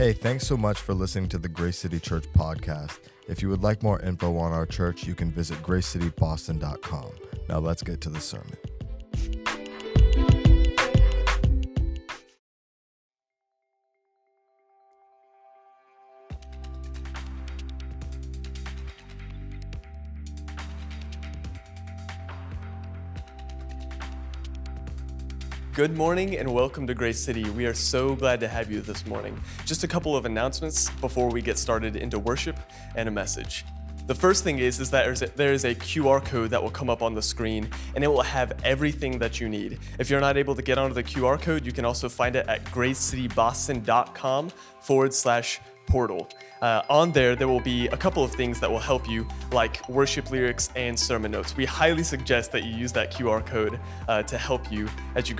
Hey, thanks so much for listening to the Grace City Church podcast. If you would like more info on our church, you can visit gracecityboston.com. Now let's get to the sermon. Good morning and welcome to Grace City. We are so glad to have you this morning. Just a couple of announcements before we get started into worship and a message. The first thing is, is that there is a QR code that will come up on the screen and it will have everything that you need. If you're not able to get onto the QR code, you can also find it at gracecityboston.com forward slash portal. Uh, on there, there will be a couple of things that will help you, like worship lyrics and sermon notes. We highly suggest that you use that QR code uh, to help you as you go.